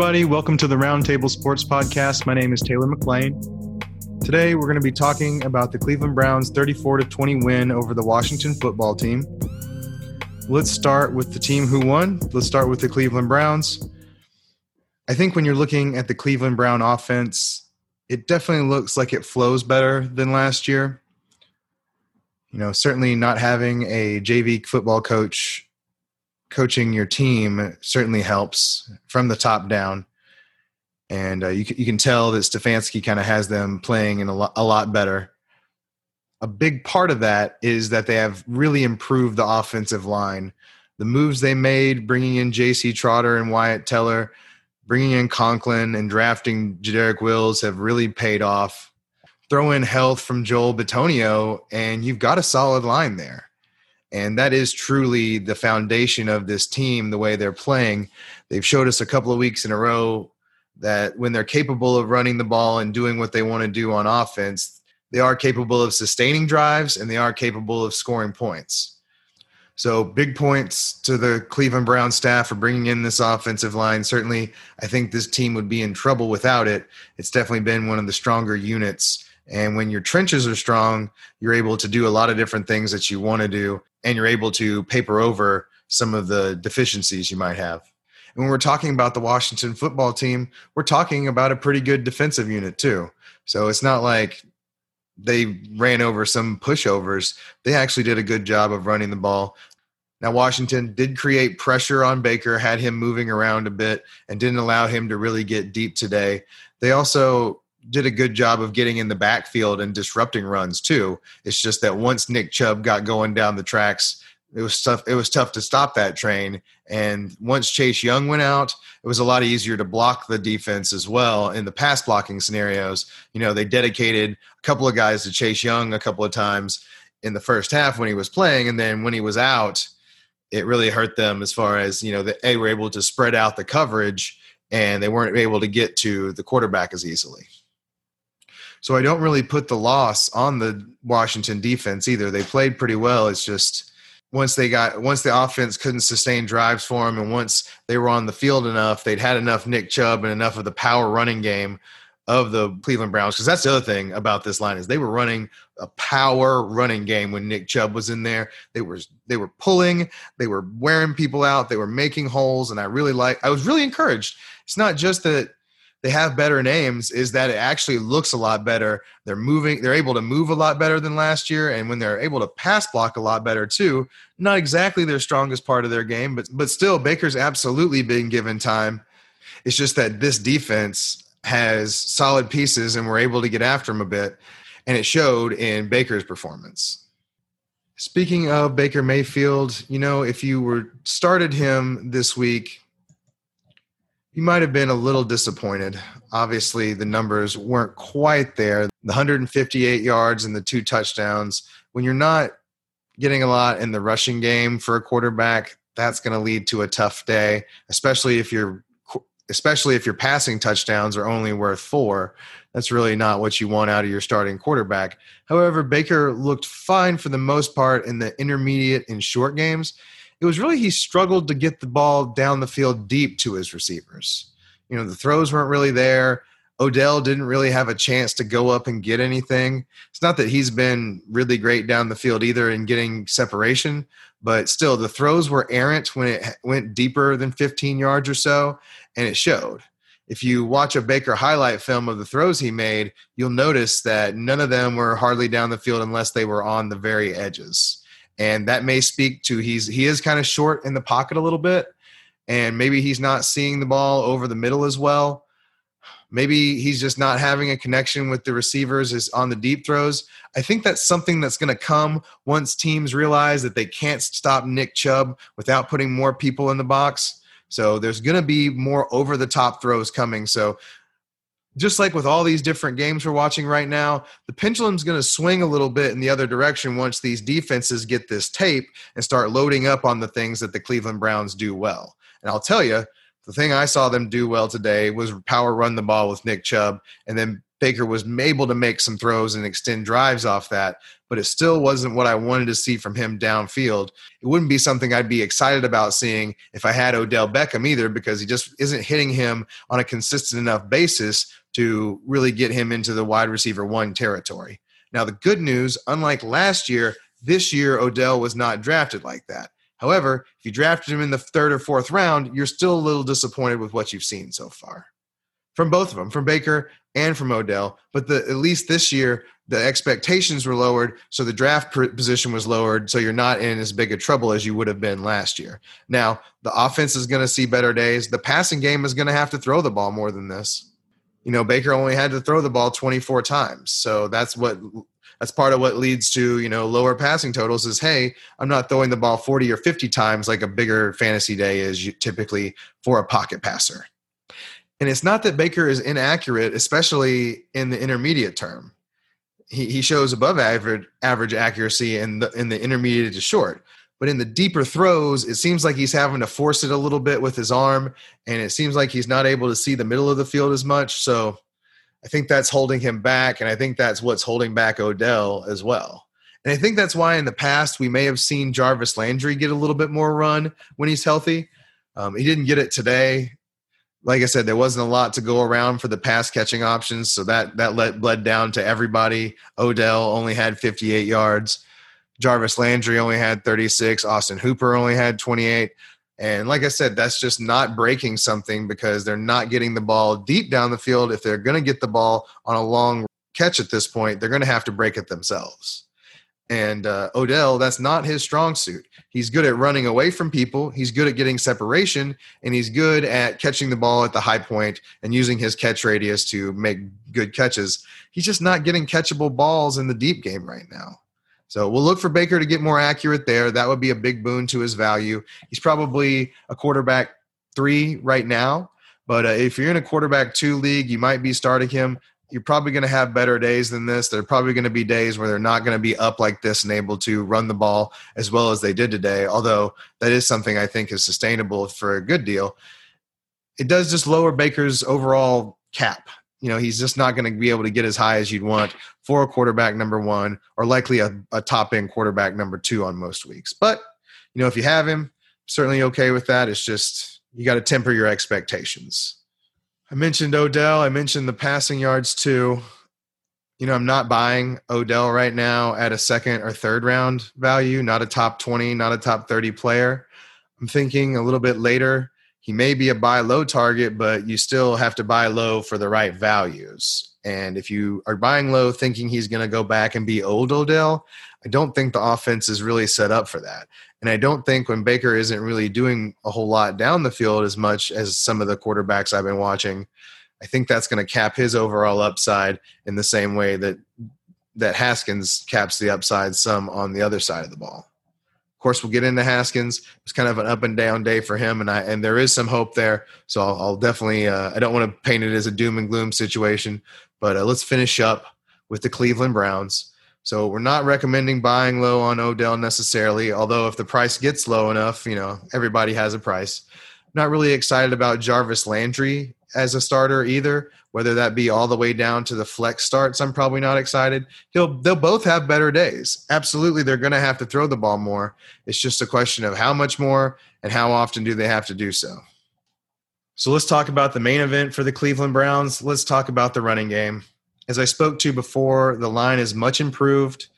Everybody. Welcome to the Roundtable Sports Podcast. My name is Taylor McLean. Today, we're going to be talking about the Cleveland Browns 34 to 20 win over the Washington football team. Let's start with the team who won. Let's start with the Cleveland Browns. I think when you're looking at the Cleveland Brown offense, it definitely looks like it flows better than last year. You know, certainly not having a JV football coach coaching your team certainly helps from the top down. And uh, you, you can tell that Stefanski kind of has them playing in a, lo- a lot better. A big part of that is that they have really improved the offensive line. The moves they made, bringing in J.C. Tretter and Wyatt Teller, bringing in Conklin and drafting Jedrick Wills have really paid off. Throw in health from Joel Bitonio, and you've got a solid line there. And that is truly the foundation of this team, the way they're playing. They've showed us a couple of weeks in a row that when they're capable of running the ball and doing what they want to do on offense, they are capable of sustaining drives and they are capable of scoring points. So, big points to the Cleveland Brown staff for bringing in this offensive line. Certainly, I think this team would be in trouble without it. It's definitely been one of the stronger units. And when your trenches are strong, you're able to do a lot of different things that you want to do and you're able to paper over some of the deficiencies you might have. And when we're talking about the Washington football team, we're talking about a pretty good defensive unit too. So it's not like they ran over some pushovers. They actually did a good job of running the ball. Now, Washington did create pressure on Baker, had him moving around a bit, and didn't allow him to really get deep today. They also did a good job of getting in the backfield and disrupting runs too. It's just that once Nick Chubb got going down the tracks, it was tough. It was tough to stop that train. And once Chase Young went out, it was a lot easier to block the defense as well in the pass blocking scenarios. You know, they dedicated a couple of guys to Chase Young a couple of times in the first half when he was playing, and then when he was out, it really hurt them as far as you know. They were able to spread out the coverage, and they weren't able to get to the quarterback as easily. So I don't really put the loss on the Washington defense either. They played pretty well. It's just once they got once the offense couldn't sustain drives for them, and once they were on the field enough, they'd had enough Nick Chubb and enough of the power running game of the Cleveland Browns. Because that's the other thing about this line is they were running a power running game when Nick Chubb was in there. They were they were pulling, they were wearing people out, they were making holes, and I really like. I was really encouraged. It's not just that they have better names is that it actually looks a lot better. They're moving, they're able to move a lot better than last year. And when they're able to pass block a lot better too, not exactly their strongest part of their game, but but still Baker's absolutely been given time. It's just that this defense has solid pieces and we're able to get after him a bit. And it showed in Baker's performance. Speaking of Baker Mayfield, you know, if you were started him this week, you might have been a little disappointed. Obviously, the numbers weren't quite there. The 158 yards and the two touchdowns. When you're not getting a lot in the rushing game for a quarterback, that's going to lead to a tough day, especially if you're especially if your passing touchdowns are only worth 4. That's really not what you want out of your starting quarterback. However, Baker looked fine for the most part in the intermediate and short games it was really he struggled to get the ball down the field deep to his receivers. You know, the throws weren't really there. Odell didn't really have a chance to go up and get anything. It's not that he's been really great down the field either in getting separation, but still the throws were errant when it went deeper than 15 yards or so, and it showed. If you watch a Baker highlight film of the throws he made, you'll notice that none of them were hardly down the field unless they were on the very edges and that may speak to he's he is kind of short in the pocket a little bit and maybe he's not seeing the ball over the middle as well. Maybe he's just not having a connection with the receivers is on the deep throws. I think that's something that's going to come once teams realize that they can't stop nick chubb without putting more people in the box. So there's going to be more over the top throws coming. So just like with all these different games we're watching right now, the pendulum's going to swing a little bit in the other direction once these defenses get this tape and start loading up on the things that the Cleveland Browns do well. And I'll tell you, the thing I saw them do well today was power run the ball with Nick Chubb and then Baker was able to make some throws and extend drives off that, but it still wasn't what I wanted to see from him downfield. It wouldn't be something I'd be excited about seeing if I had Odell Beckham either, because he just isn't hitting him on a consistent enough basis to really get him into the wide receiver one territory. Now, the good news, unlike last year, this year Odell was not drafted like that. However, if you drafted him in the third or fourth round, you're still a little disappointed with what you've seen so far from both of them, from Baker and from Odell. But the, at least this year, the expectations were lowered, so the draft position was lowered, so you're not in as big a trouble as you would have been last year. Now, the offense is going to see better days. The passing game is going to have to throw the ball more than this. You know, Baker only had to throw the ball 24 times, so that's what that's part of what leads to you know lower passing totals is hey i'm not throwing the ball 40 or 50 times like a bigger fantasy day is typically for a pocket passer and it's not that baker is inaccurate especially in the intermediate term he, he shows above average average accuracy in the in the intermediate to short but in the deeper throws it seems like he's having to force it a little bit with his arm and it seems like he's not able to see the middle of the field as much so I think that's holding him back, and I think that's what's holding back Odell as well. And I think that's why in the past we may have seen Jarvis Landry get a little bit more run when he's healthy. Um, he didn't get it today. Like I said, there wasn't a lot to go around for the pass catching options, so that that let, bled down to everybody. Odell only had 58 yards. Jarvis Landry only had 36. Austin Hooper only had 28. And like I said, that's just not breaking something because they're not getting the ball deep down the field. If they're going to get the ball on a long catch at this point, they're going to have to break it themselves. And uh, Odell, that's not his strong suit. He's good at running away from people. He's good at getting separation, and he's good at catching the ball at the high point and using his catch radius to make good catches. He's just not getting catchable balls in the deep game right now. So we'll look for Baker to get more accurate there. That would be a big boon to his value. He's probably a quarterback three right now, but uh, if you're in a quarterback two league, you might be starting him. You're probably going to have better days than this. There are probably going to be days where they're not going to be up like this and able to run the ball as well as they did today. Although that is something I think is sustainable for a good deal. It does just lower Baker's overall cap you know he's just not going to be able to get as high as you'd want for a quarterback number one or likely a, a top end quarterback number two on most weeks but you know if you have him certainly okay with that it's just you got to temper your expectations i mentioned odell. I mentioned the passing yards too. You know i'm not buying odell right now at a second or third round value not a top 20 not a top 30 player. I'm thinking a little bit later he may be a buy low target, but you still have to buy low for the right values. And if you are buying low thinking he's going to go back and be old Odell, I don't think the offense is really set up for that. And I don't think when Baker isn't really doing a whole lot down the field as much as some of the quarterbacks I've been watching, I think that's going to cap his overall upside in the same way that that Haskins caps the upside some on the other side of the ball. Of course, we'll get into Haskins. It's kind of an up and down day for him, and I and there is some hope there. So I'll, I'll definitely. Uh, I don't want to paint it as a doom and gloom situation, but uh, let's finish up with the Cleveland Browns. So we're not recommending buying low on Odell necessarily, although if the price gets low enough, you know everybody has a price. Not really excited about Jarvis Landry as a starter either whether that be all the way down to the flex starts. I'm probably not excited. He'll they'll both have better days. Absolutely, they're going to have to throw the ball more. It's just a question of how much more and how often do they have to do so. So let's talk about the main event for the Cleveland Browns. Let's talk about the running game. As I spoke to before, the line is much improved.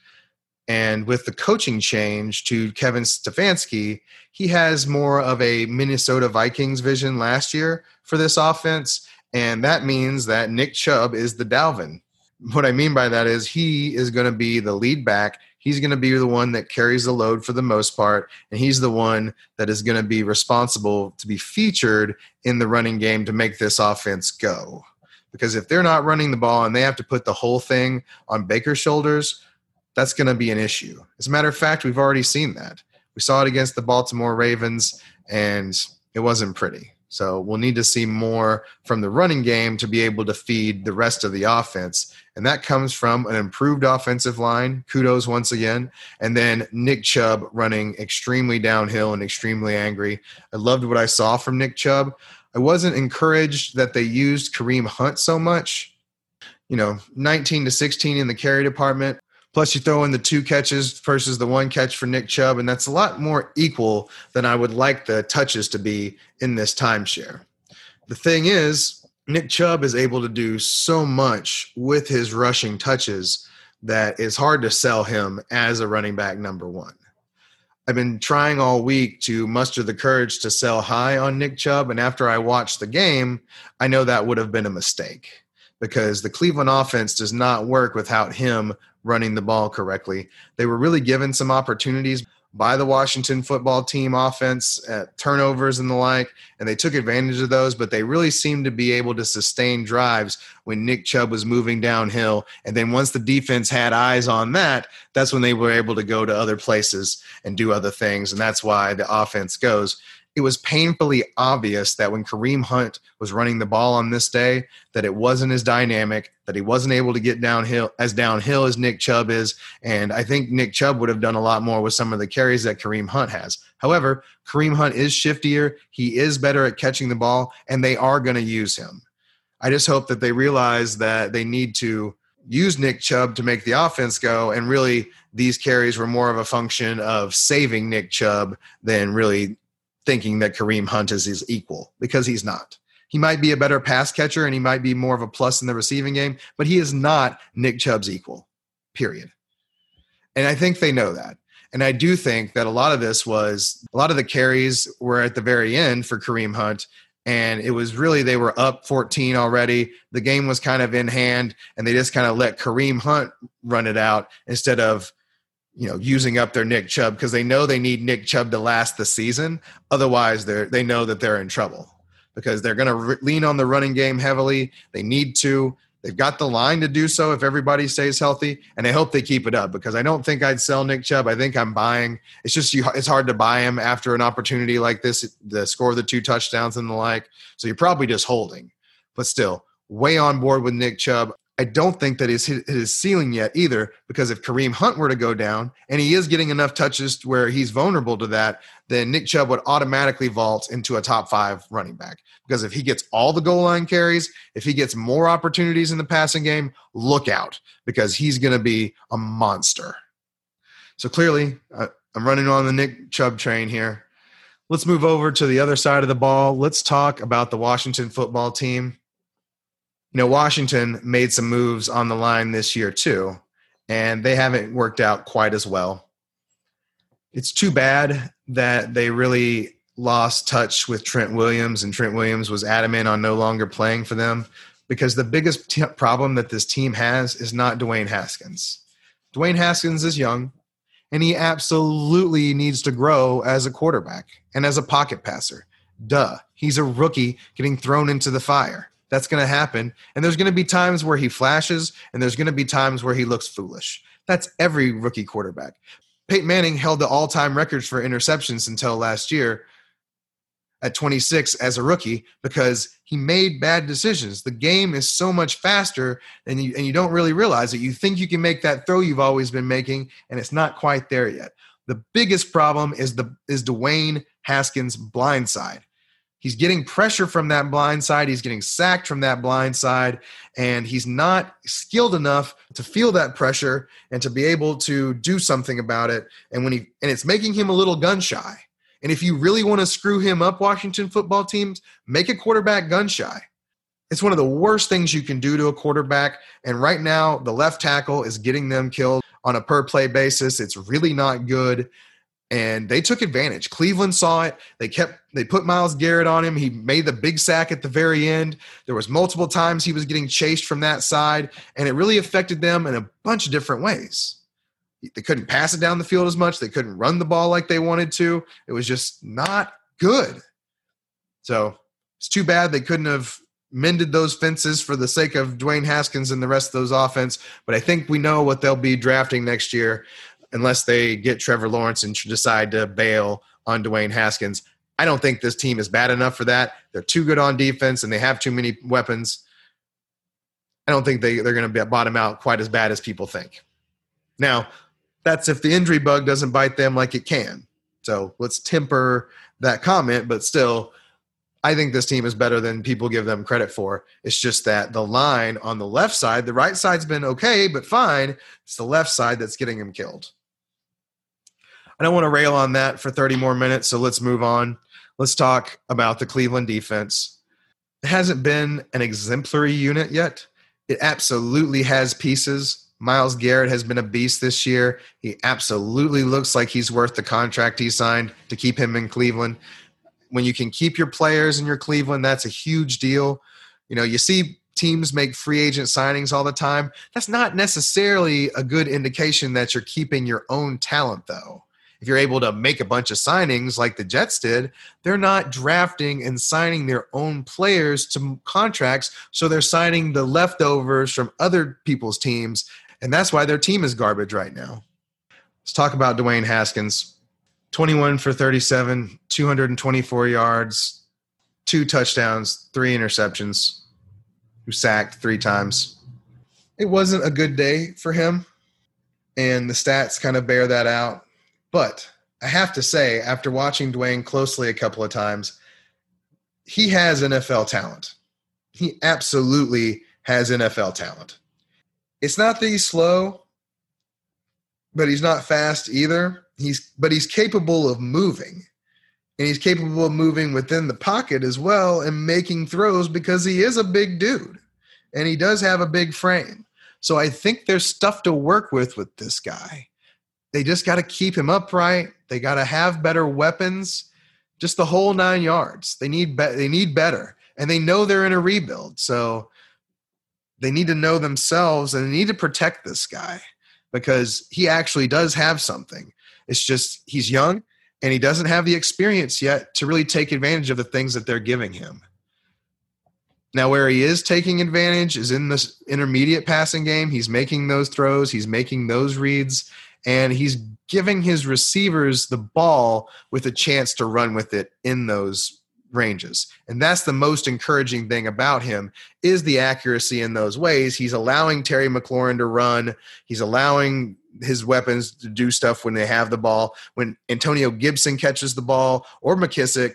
And with the coaching change to Kevin Stefanski, he has more of a Minnesota Vikings vision last year for this offense. And that means that Nick Chubb is the Dalvin. What I mean by that is he is going to be the lead back. He's going to be the one that carries the load for the most part. And he's the one that is going to be responsible to be featured in the running game to make this offense go. Because if they're not running the ball and they have to put the whole thing on Baker's shoulders, that's going to be an issue. As a matter of fact, we've already seen that. We saw it against the Baltimore Ravens, and it wasn't pretty. So we'll need to see more from the running game to be able to feed the rest of the offense. And that comes from an improved offensive line. Kudos once again. And then Nick Chubb running extremely downhill and extremely angry. I loved what I saw from Nick Chubb. I wasn't encouraged that they used Kareem Hunt so much. you know, 19 to 16 in the carry department. Plus, you throw in the two catches versus the one catch for Nick Chubb, and that's a lot more equal than I would like the touches to be in this timeshare. The thing is, Nick Chubb is able to do so much with his rushing touches that it's hard to sell him as a running back number one. I've been trying all week to muster the courage to sell high on Nick Chubb, and after I watched the game, I know that would have been a mistake because the Cleveland offense does not work without him running the ball correctly. They were really given some opportunities by the Washington football team offense at turnovers and the like, and they took advantage of those, but they really seemed to be able to sustain drives when Nick Chubb was moving downhill. And then once the defense had eyes on that, that's when they were able to go to other places and do other things. And that's why the offense goes it was painfully obvious that when Kareem Hunt was running the ball on this day, that it wasn't as dynamic, that he wasn't able to get downhill as downhill as Nick Chubb is. And I think Nick Chubb would have done a lot more with some of the carries that Kareem Hunt has. However, Kareem Hunt is shiftier, he is better at catching the ball, and they are going to use him. I just hope that they realize that they need to use Nick Chubb to make the offense go, and really these carries were more of a function of saving Nick Chubb than really thinking that Kareem Hunt is his equal because he's not. He might be a better pass catcher and he might be more of a plus in the receiving game, but he is not Nick Chubb's equal, period. And I think they know that. And I do think that a lot of this was a lot of the carries were at the very end for Kareem Hunt. And it was really, they were up 14 already. The game was kind of in hand, and they just kind of let Kareem Hunt run it out instead of you know using up their Nick Chubb because they know they need Nick Chubb to last the season. Otherwise, they they know that they're in trouble because they're going to re- lean on the running game heavily. They need to. They've got the line to do so if everybody stays healthy, and I hope they keep it up because I don't think I'd sell Nick Chubb. I think I'm buying. It's just you, it's hard to buy him after an opportunity like this, the score the two touchdowns and the like. So you're probably just holding, but still way on board with Nick Chubb. I don't think that he's hit his ceiling yet either, because if Kareem Hunt were to go down and he is getting enough touches where he's vulnerable to that, then Nick Chubb would automatically vault into a top five running back. Because if he gets all the goal line carries, if he gets more opportunities in the passing game, look out because he's going to be a monster. So clearly, uh, I'm running on the Nick Chubb train here. Let's move over to the other side of the ball. Let's talk about the Washington football team you know, Washington made some moves on the line this year too, and they haven't worked out quite as well. It's too bad that they really lost touch with Trent Williams, and Trent Williams was adamant on no longer playing for them because the biggest t- problem that this team has is not Dwayne Haskins. Dwayne Haskins is young, and he absolutely needs to grow as a quarterback and as a pocket passer. Duh. He's a rookie getting thrown into the fire. That's going to happen. And there's going to be times where he flashes, and there's going to be times where he looks foolish. That's every rookie quarterback. Peyton Manning held the all time records for interceptions until last year at 26 as a rookie because he made bad decisions. The game is so much faster and you, and you don't really realize it. You think you can make that throw you've always been making, and it's not quite there yet. The biggest problem is the is Dwayne Haskins' blind side. He's getting pressure from that blind side. He's getting sacked from that blind side. And he's not skilled enough to feel that pressure and to be able to do something about it. And when he and it's making him a little gun shy. And if you really want to screw him up, Washington football teams, make a quarterback gun shy. It's one of the worst things you can do to a quarterback. And right now, the left tackle is getting them killed on a per play basis. It's really not good and they took advantage. Cleveland saw it. They kept they put Myles Garrett on him. He made the big sack at the very end. There was multiple times he was getting chased from that side, and it really affected them in a bunch of different ways. They couldn't pass it down the field as much. They couldn't run the ball like they wanted to. It was just not good. So it's too bad they couldn't have mended those fences for the sake of Dwayne Haskins and the rest of those offense. But I think we know what they'll be drafting next year unless they get Trevor Lawrence and decide to bail on Dwayne Haskins. I don't think this team is bad enough for that. They're too good on defense and they have too many weapons. I don't think they, they're going to bottom out quite as bad as people think. Now, that's if the injury bug doesn't bite them like it can. So let's temper that comment, but still, I think this team is better than people give them credit for. It's just that the line on the left side, the right side's been okay, but fine. It's the left side that's getting him killed. I don't want to rail on that for 30 more minutes, so let's move on. Let's talk about the Cleveland defense. It hasn't been an exemplary unit yet. It absolutely has pieces. Myles Garrett has been a beast this year. He absolutely looks like he's worth the contract he signed to keep him in Cleveland when you can keep your players in your Cleveland, that's a huge deal. You know, you see teams make free agent signings all the time. That's not necessarily a good indication that you're keeping your own talent, though. If you're able to make a bunch of signings like the Jets did, they're not drafting and signing their own players to contracts. So they're signing the leftovers from other people's teams. And that's why their team is garbage right now. Let's talk about Dwayne Haskins. 21 for 37, 224 yards, two touchdowns, three interceptions, who sacked three times. It wasn't a good day for him, and the stats kind of bear that out. But I have to say, after watching Dwayne closely a couple of times, he has NFL talent. He absolutely has NFL talent. It's not that he's slow, but he's not fast either. He's but he's capable of moving. And he's capable of moving within the pocket as well and making throws because he is a big dude. And he does have a big frame. So i think there's stuff to work with with this guy they just got to keep him upright. They got to have better weapons. Just the whole nine yards. They need be- they need better. And they know they're in a rebuild so they need to know themselves and they need to protect this guy because he actually does have something. It's just he's young and he doesn't have the experience yet to really take advantage of the things that they're giving him. Now, where he is taking advantage is in this intermediate passing game. He's making those throws, he's making those reads, and he's giving his receivers the ball with a chance to run with it in those ranges. And that's the most encouraging thing about him is the accuracy in those ways. He's allowing Terry McLaurin to run. He's allowing his weapons to do stuff when they have the ball. When Antonio Gibson catches the ball or McKissic,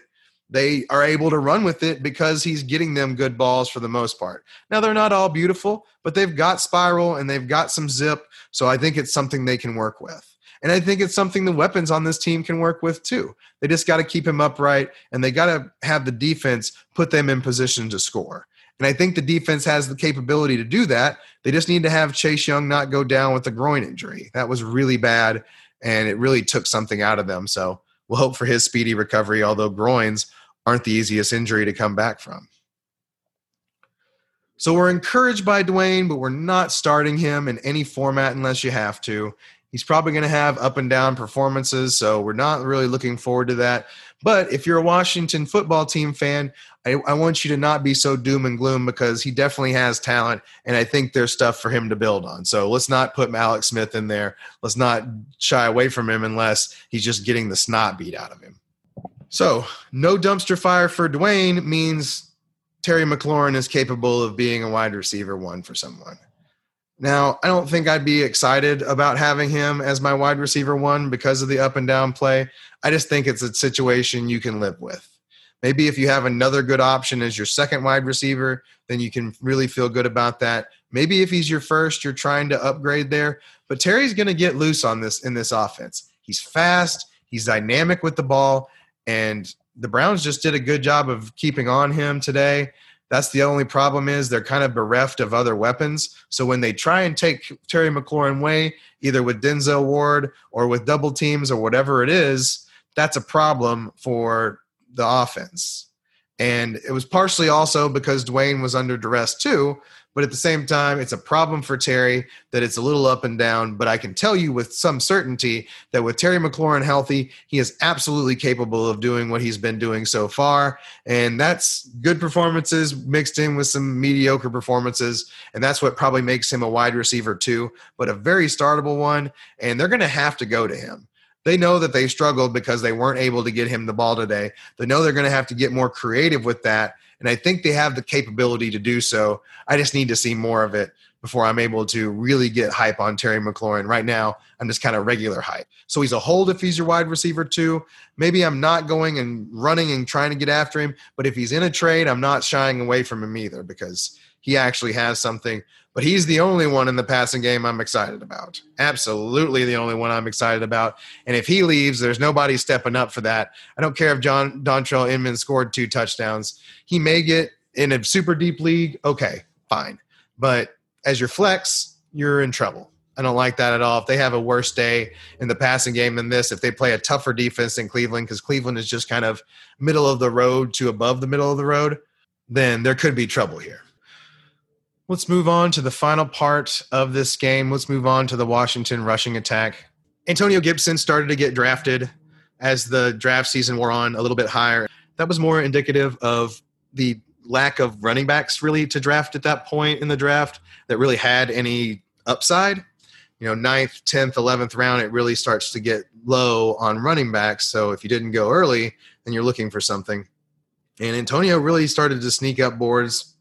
they are able to run with it because he's getting them good balls for the most part. Now they're not all beautiful, but they've got spiral and they've got some zip, so I think it's something they can work with. And I think it's something the weapons on this team can work with too. They just got to keep him upright and they got to have the defense put them in position to score. And I think the defense has the capability to do that. They just need to have Chase Young not go down with a groin injury. That was really bad, and it really took something out of them. So we'll hope for his speedy recovery, although groins aren't the easiest injury to come back from. So we're encouraged by Dwayne, but we're not starting him in any format unless you have to. He's probably going to have up and down performances, so we're not really looking forward to that. But if you're a Washington football team fan, I, I, want you to not be so doom and gloom because he definitely has talent, and I think there's stuff for him to build on. So let's not put Alex Smith in there. Let's not shy away from him unless he's just getting the snot beat out of him. So no dumpster fire for Dwayne means Terry McLaurin is capable of being a wide receiver one for someone. Now, I don't think I'd be excited about having him as my wide receiver one because of the up and down play. I just think it's a situation you can live with. Maybe if you have another good option as your second wide receiver, then you can really feel good about that. Maybe if he's your first, you're trying to upgrade there. But Terry's going to get loose on this in this offense. He's fast, he's dynamic with the ball, and the Browns just did a good job of keeping on him today. That's the only problem is they're kind of bereft of other weapons. So when they try and take Terry McLaurin away, either with Denzel Ward or with double teams or whatever it is, that's a problem for the offense. And it was partially also because Dwayne was under duress too. But at the same time, it's a problem for Terry that it's a little up and down. But I can tell you with some certainty that with Terry McLaurin healthy, he is absolutely capable of doing what he's been doing so far. And that's good performances mixed in with some mediocre performances. And that's what probably makes him a wide receiver too, but a very startable one. And they're going to have to go to him. They know that they struggled because they weren't able to get him the ball today. They know they're going to have to get more creative with that and I think they have the capability to do so. I just need to see more of it before I'm able to really get hype on Terry McLaurin. Right now, I'm just kind of regular hype. So he's a hold if he's your wide receiver too. Maybe I'm not going and running and trying to get after him, but if he's in a trade, I'm not shying away from him either because he actually has something. But he's the only one in the passing game I'm excited about. Absolutely the only one I'm excited about. And if he leaves, there's nobody stepping up for that. I don't care if John Dontrelle Inman scored two touchdowns. He may get in a super deep league. Okay, fine. But as your flex, you're in trouble. I don't like that at all. If they have a worse day in the passing game than this, if they play a tougher defense in Cleveland, because Cleveland is just kind of middle of the road to above the middle of the road, then there could be trouble here. Let's move on to the final part of this game. Let's move on to the Washington rushing attack. Antonio Gibson started to get drafted as the draft season wore on a little bit higher. That was more indicative of the lack of running backs really to draft at that point in the draft that really had any upside. You know, ninth, tenth, eleventh round, it really starts to get low on running backs. So if you didn't go early, then you're looking for something. And Antonio really started to sneak up boards,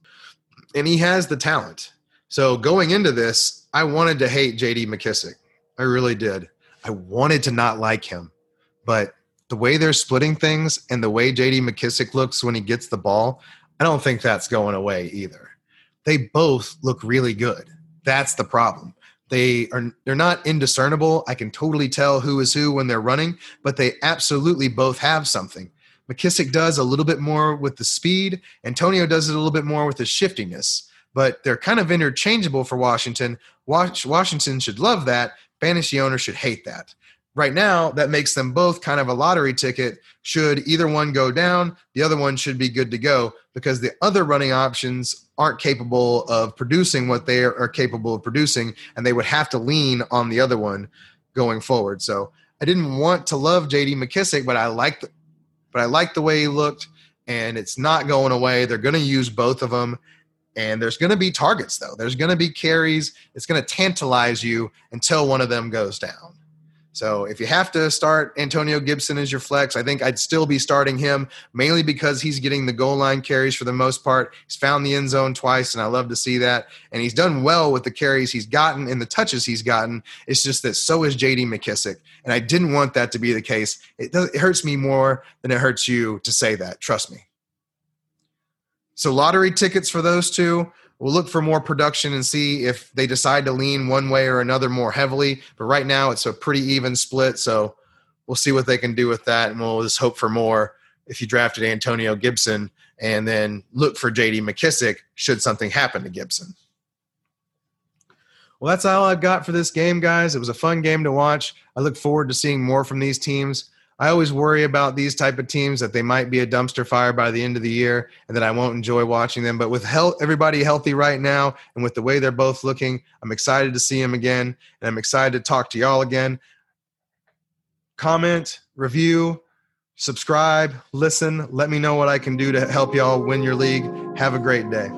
and he has the talent. So going into this, I wanted to hate JD McKissic. I really did. I wanted to not like him. But the way they're splitting things and the way JD McKissic looks when he gets the ball, I don't think that's going away either. They both look really good. That's the problem. They are they're not indiscernible. I can totally tell who is who when they're running, but they absolutely both have something. McKissic does a little bit more with the speed. Antonio does it a little bit more with the shiftiness, but they're kind of interchangeable for Washington. Washington should love that. Fantasy owners should hate that right now that makes them both kind of a lottery ticket. Should either one go down the other one should be good to go because the other running options aren't capable of producing what they are capable of producing and they would have to lean on the other one going forward. So i didn't want to love jd mckissic but i liked but i liked the way he looked and it's not going away. They're going to use both of them and there's going to be targets though. There's going to be carries. It's going to tantalize you until one of them goes down so if you have to start Antonio Gibson as your flex, I think I'd still be starting him mainly because he's getting the goal line carries for the most part. He's found the end zone twice, and I love to see that. And he's done well with the carries he's gotten and the touches he's gotten. It's just that so is JD McKissic, And I didn't want that to be the case. It, does, it hurts me more than it hurts you to say that. Trust me. So lottery tickets for those two. We'll look for more production and see if they decide to lean one way or another more heavily. But right now, it's a pretty even split. So we'll see what they can do with that. And we'll just hope for more if you drafted Antonio Gibson and then look for JD McKissic should something happen to Gibson. Well, that's all I've got for this game, guys. It was a fun game to watch. I look forward to seeing more from these teams. I always worry about these type of teams that they might be a dumpster fire by the end of the year and that I won't enjoy watching them. But with health, everybody healthy right now and with the way they're both looking, I'm excited to see them again and I'm excited to talk to y'all again. Comment, review, subscribe, listen. Let me know what I can do to help y'all win your league. Have a great day.